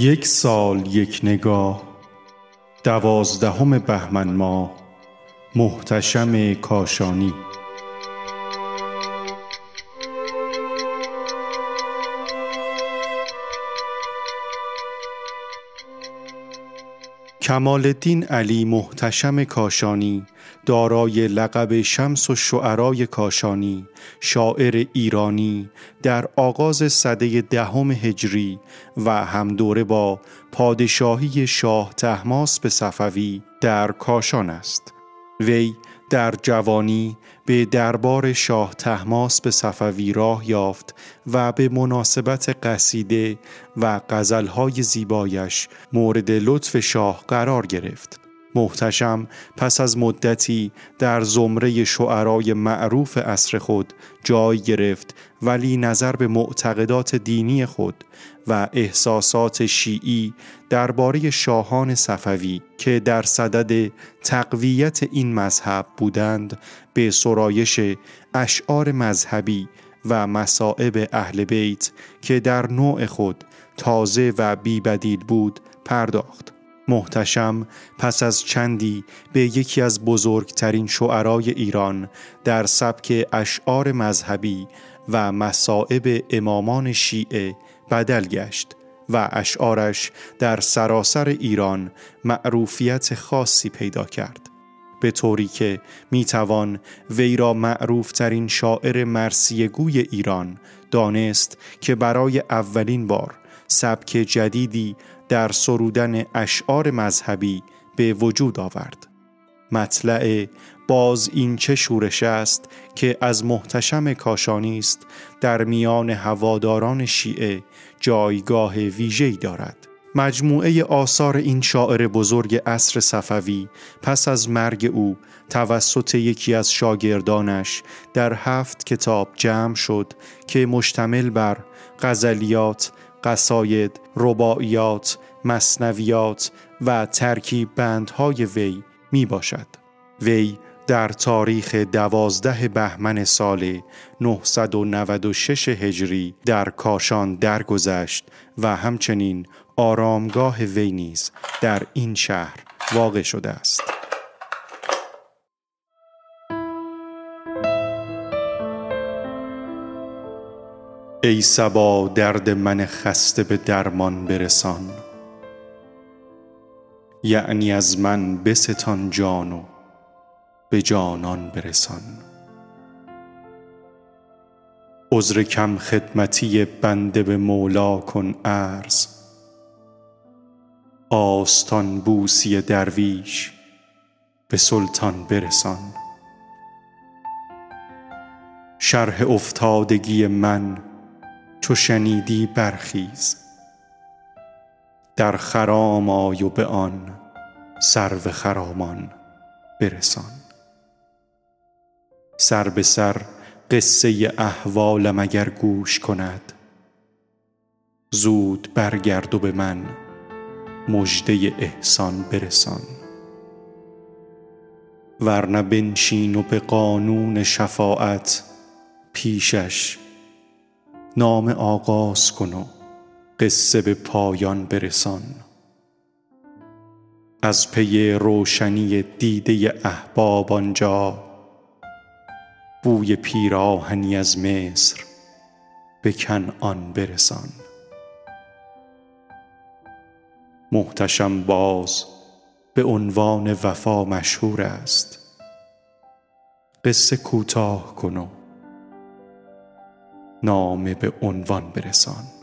یک سال یک نگاه دوازدهم بهمن ماه محتشم کاشانی. کمال الدین علی محتشم کاشانی دارای لقب شمس و شعرای کاشانی شاعر ایرانی در آغاز سده دهم هجری و همدوره با پادشاهی شاه به صفوی در کاشان است وی در جوانی به دربار شاه تحماس به صفوی راه یافت و به مناسبت قصیده و غزلهای زیبایش مورد لطف شاه قرار گرفت. محتشم پس از مدتی در زمره شعرای معروف اصر خود جای گرفت ولی نظر به معتقدات دینی خود و احساسات شیعی درباره شاهان صفوی که در صدد تقویت این مذهب بودند به سرایش اشعار مذهبی و مصائب اهل بیت که در نوع خود تازه و بیبدیل بود پرداخت. محتشم پس از چندی به یکی از بزرگترین شعرای ایران در سبک اشعار مذهبی و مصائب امامان شیعه بدل گشت و اشعارش در سراسر ایران معروفیت خاصی پیدا کرد. به طوری که می‌توان وی را معروف ترین شاعر مرسیگوی ایران دانست که برای اولین بار سبک جدیدی در سرودن اشعار مذهبی به وجود آورد. مطلع باز این چه شورش است که از محتشم کاشانی است در میان هواداران شیعه جایگاه ویژه‌ای دارد. مجموعه آثار این شاعر بزرگ عصر صفوی پس از مرگ او توسط یکی از شاگردانش در هفت کتاب جمع شد که مشتمل بر غزلیات، قصاید، رباعیات، مصنویات و ترکیب بندهای وی می باشد. وی در تاریخ دوازده بهمن سال 996 هجری در کاشان درگذشت و همچنین آرامگاه وی نیز در این شهر واقع شده است. ای سبا درد من خسته به درمان برسان. یعنی از من بستان جان و به جانان برسان. عذر کم خدمتی بنده به مولا کن عرض. آستان بوسی درویش به سلطان برسان. شرح افتادگی من چو شنیدی برخیز. در خرام آی و به آن سرو خرامان برسان. سر به سر قصه احوالم اگر گوش کند زود برگرد و به من مژده احسان برسان. ورنه بنشین و به قانون شفاعت پیشش نام آغاز کن و قصه به پایان برسان. از پی روشنی دیده احباب آنجا بوی پیراهنی از مصر به کنعان برسان. محتشم باز به عنوان وفا مشهور است. قصه کوتاه کن نامه به عنوان برسان.